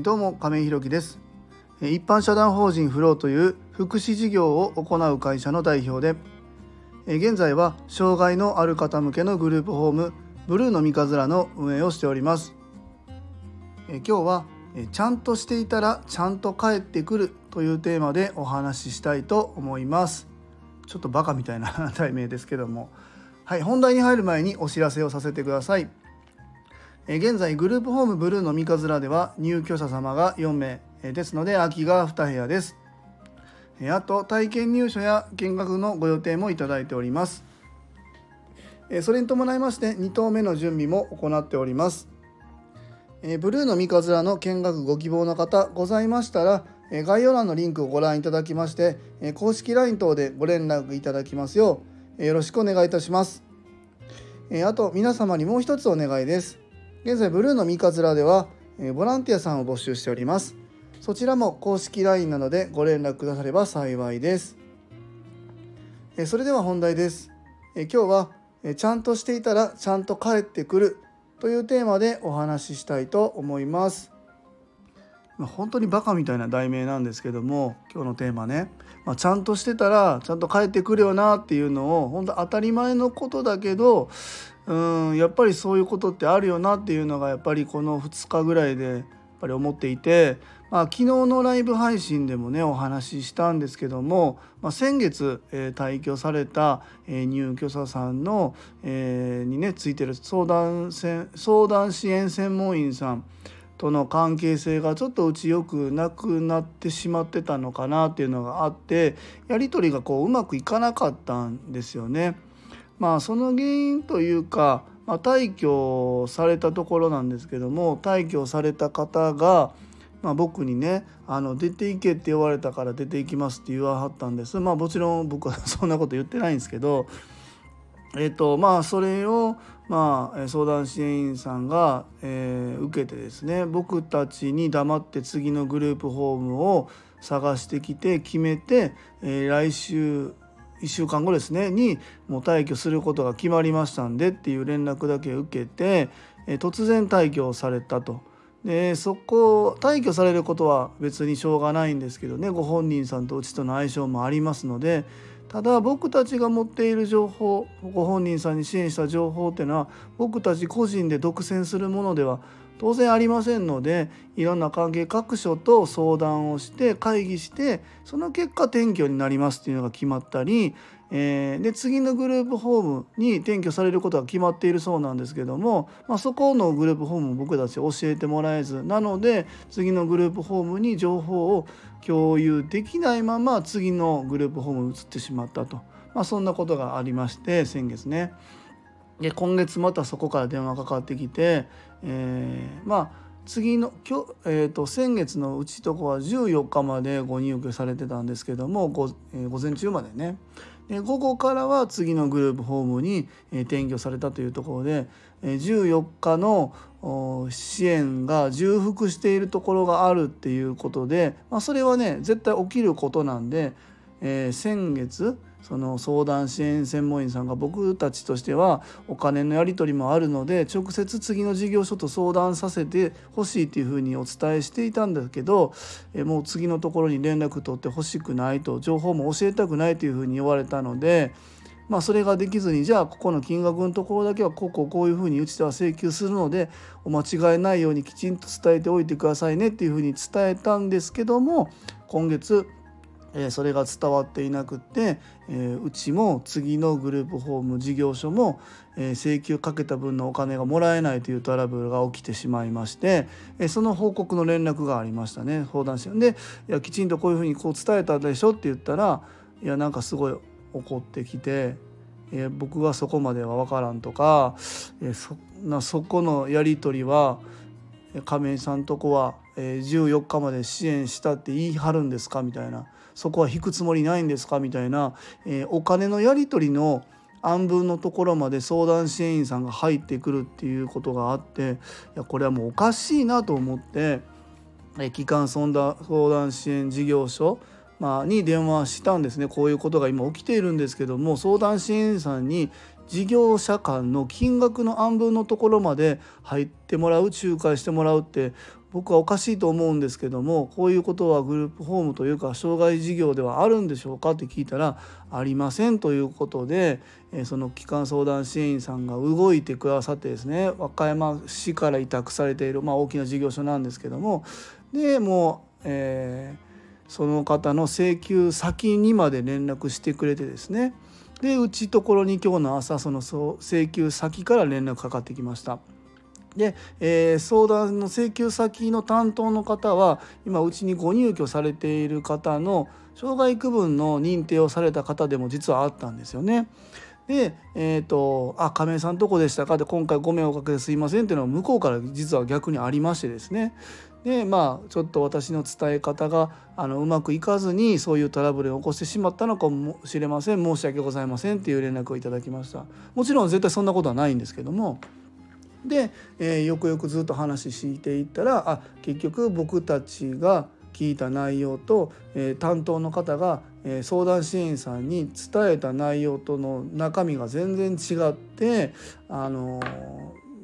どうも亀井弘樹です。一般社団法人フローという福祉事業を行う会社の代表で現在は障害のある方向けのグループホームブルーの三日面の運営をしております。今日はちゃんとしていたらちゃんと帰ってくるというテーマでお話ししたいと思います。ちょっとバカみたいな 題名ですけども。はい本題に入る前にお知らせをさせてください。現在グループホームブルーの三日面では入居者様が4名ですので空きが2部屋です。あと体験入所や見学のご予定もいただいております。それに伴いまして2棟目の準備も行っております。ブルーの三日面の見学ご希望の方ございましたら概要欄のリンクをご覧いただきまして公式 LINE 等でご連絡いただきますようよろしくお願いいたします。あと皆様にもう一つお願いです。現在ブルーの三日面ではボランティアさんを募集しております。そちらも公式 LINE なのでご連絡くだされば幸いです。それでは本題です。今日はちゃんとしていたらちゃんと帰ってくるというテーマでお話ししたいと思います。本当にバカみたいな題名なんですけども今日のテーマね、まあ、ちゃんとしてたらちゃんと帰ってくるよなっていうのを本当当たり前のことだけどうんやっぱりそういうことってあるよなっていうのがやっぱりこの2日ぐらいでやっぱり思っていて、まあ、昨日のライブ配信でもねお話ししたんですけども、まあ、先月、えー、退去された、えー、入居者さんの、えー、にねついてる相談相談支援専門員さんとの関係性がちょっとうちよくなくなってしまってたのかなっていうのがあってやり取りがこううまくいかなかったんですよね。まあその原因というか、まあ、退去されたところなんですけども退去された方が、まあ、僕にねあの出ていけって言われたから出ていきますって言わはったんです。まあもちろん僕は そんなこと言ってないんですけどえーとまあ、それを、まあ、相談支援員さんが、えー、受けてですね僕たちに黙って次のグループホームを探してきて決めて、えー、来週1週間後ですねにもう退去することが決まりましたんでっていう連絡だけ受けて、え、突然退去されたと。でそこ退去されることは別にしょうがないんですけどねご本人さんとうちとの相性もありますのでただ僕たちが持っている情報ご本人さんに支援した情報っていうのは僕たち個人で独占するものでは当然ありませんのでいろんな関係各所と相談をして会議してその結果転居になりますっていうのが決まったりえー、で次のグループホームに転居されることが決まっているそうなんですけども、まあ、そこのグループホームも僕たち教えてもらえずなので次のグループホームに情報を共有できないまま次のグループホームに移ってしまったと、まあ、そんなことがありまして先月ね。で今月またそこから電話かかってきて、えー、まあ次の今日、えーと、先月のうちとこは14日までご入居されてたんですけども午,、えー、午前中までね。で午後からは次のグループホームに、えー、転居されたというところで、えー、14日の支援が重複しているところがあるっていうことで、まあ、それはね絶対起きることなんで、えー、先月その相談支援専門員さんが僕たちとしてはお金のやり取りもあるので直接次の事業所と相談させてほしいっていうふうにお伝えしていたんだけどもう次のところに連絡取ってほしくないと情報も教えたくないというふうに言われたので。まあ、それができずにじゃあここの金額のところだけはこここういうふうにうちでは請求するのでお間違いないようにきちんと伝えておいてくださいねっていうふうに伝えたんですけども今月えそれが伝わっていなくって、えうちも次のグループホーム事業所も、え請求かけた分のお金がもらえないというトラブルが起きてしまいまして、えその報告の連絡がありましたね相談してでいやきちんとこういうふうにこう伝えたでしょって言ったらいやなんかすごい怒ってきて。え僕はそこまでは分からんとか、えそなそこのやり取りは亀井さんとこは14日まで支援したって言い張るんですか？みたいなそこは引くつもりないんですか？みたいな、えー、お金のやり取りの案文のところまで相談支援員さんが入ってくるっていうことがあっていやこれはもうおかしいなと思って、えー、機関相談支援事業所まあ、に電話したんですね。こういうことが今起きているんですけども相談支援員さんに事業者間の金額の案分のところまで入ってもらう仲介してもらうって僕はおかしいと思うんですけどもこういうことはグループホームというか障害事業ではあるんでしょうかって聞いたらありませんということでその機関相談支援員さんが動いてくださってですね和歌山市から委託されている、まあ、大きな事業所なんですけどもでもう、えー、その方の請求先にまで連絡してくれてですねでうちところに今日の朝その請求先から連絡かかってきました。で、えー、相談の請求先の担当の方は今うちにご入居されている方の障害区分の認定をされた方でも実はあったんですよね。で、えーと「あ亀井さんどこでしたか?」で今回ご迷惑かけてすいませんっていうのは向こうから実は逆にありましてですねでまあちょっと私の伝え方があのうまくいかずにそういうトラブルを起こしてしまったのかもしれません申し訳ございませんっていう連絡をいただきましたもちろん絶対そんなことはないんですけどもで、えー、よくよくずっと話していったらあ結局僕たちが聞いた内容と、えー、担当の方が、えー、相談支援さんに伝えた内容との中身が全然違ってあの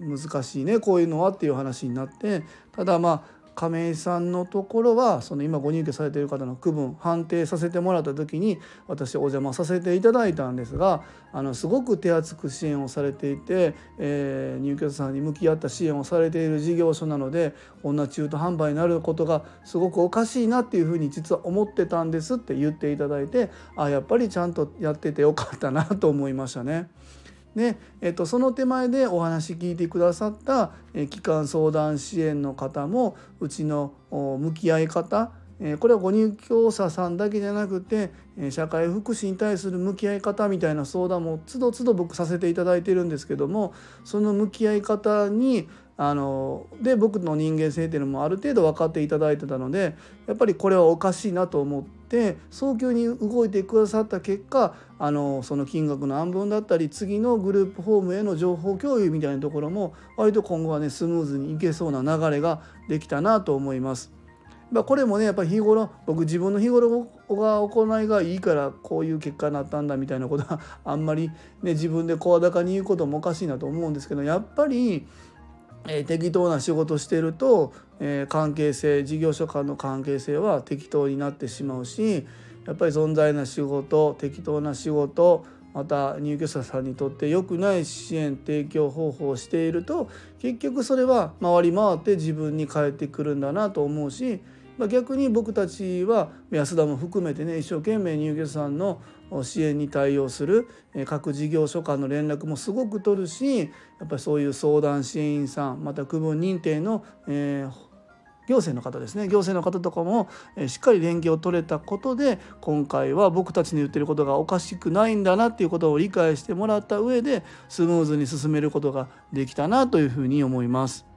難しいねこういうのはっていう話になってただまあ亀井さんのところはその今ご入居されている方の区分判定させてもらった時に私お邪魔させていただいたんですがあのすごく手厚く支援をされていて、えー、入居者さんに向き合った支援をされている事業所なのでこんな中途半端になることがすごくおかしいなっていうふうに実は思ってたんですって言っていただいてあやっぱりちゃんとやっててよかったなと思いましたね。で、えっと、その手前でお話聞いてくださった、え機関相談支援の方もうちの向き合い方これはご入居者さんだけじゃなくて社会福祉に対する向き合い方みたいな相談もつどつど僕させていただいてるんですけどもその向き合い方にあので僕の人間性っていうのもある程度分かっていただいてたのでやっぱりこれはおかしいなと思って早急に動いてくださった結果あのその金額の暗分だったり次のグループホームへの情報共有みたいなところも割と今後はねスムーズにいけそうな流れができたなと思います。まあ、これもねやっぱり日頃僕自分の日頃が行いがいいからこういう結果になったんだみたいなことはあんまりね自分で声高に言うこともおかしいなと思うんですけどやっぱりえー、適当な仕事してると、えー、関係性事業所間の関係性は適当になってしまうしやっぱり存在な仕事適当な仕事また入居者さんにとって良くない支援提供方法をしていると結局それは回り回って自分に返ってくるんだなと思うしまあ、逆に僕たちは安田も含めてね一生懸命入居者さんの支援に対応する各事業所間の連絡もすごく取るしやっぱりそういう相談支援員さんまた区分認定の、えー、行政の方ですね行政の方とかもしっかり連携を取れたことで今回は僕たちの言ってることがおかしくないんだなっていうことを理解してもらった上でスムーズに進めることができたなというふうに思います。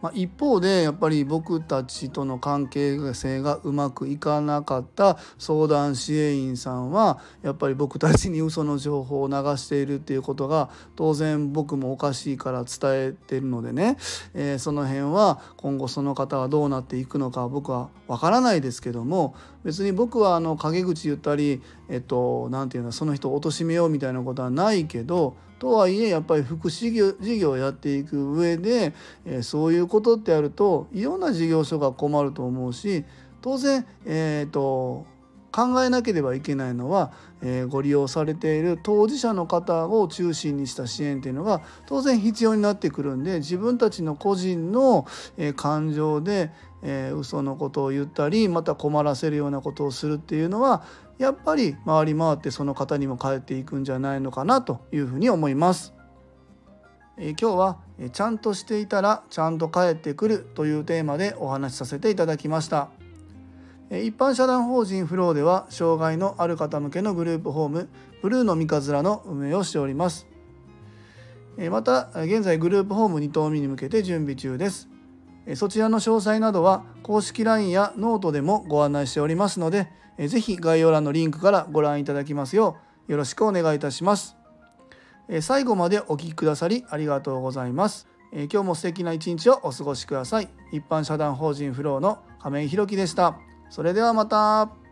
まあ、一方でやっぱり僕たちとの関係性がうまくいかなかった相談支援員さんはやっぱり僕たちに嘘の情報を流しているっていうことが当然僕もおかしいから伝えてるのでね、えー、その辺は今後その方はどうなっていくのか僕はわからないですけども別に僕はあの陰口言ったりえっと何て言うのその人を貶めようみたいなことはないけどとはいえやっぱり福祉事業をやっていく上で、え、そういうことってあるといろんな事業所が困ると思うし当然、えーと、考えなければいけないのは、えー、ご利用されている当事者の方を中心にした支援っていうのが当然必要になってくるんで自分たちの個人の、えー、感情で、えー、嘘のことを言ったりまた困らせるようなことをするっていうのはやっぱり回り回ってその方にも返っていくんじゃないのかなというふうに思います。え今日は「ちゃんとしていたらちゃんと返ってくる」というテーマでお話しさせていただきました。一般社団法人フローでは障害のある方向けのグループホームブルーの三日面の運営をしております。また現在グループホーム2棟目に向けて準備中です。そちらの詳細などは公式 LINE やノートでもご案内しておりますので是非概要欄のリンクからご覧いただきますようよろしくお願いいたします。最後までお聴きくださりありがとうございます。今日も素敵な一日をお過ごしください。一般社団法人フローの亀井宏樹でした。それではまた。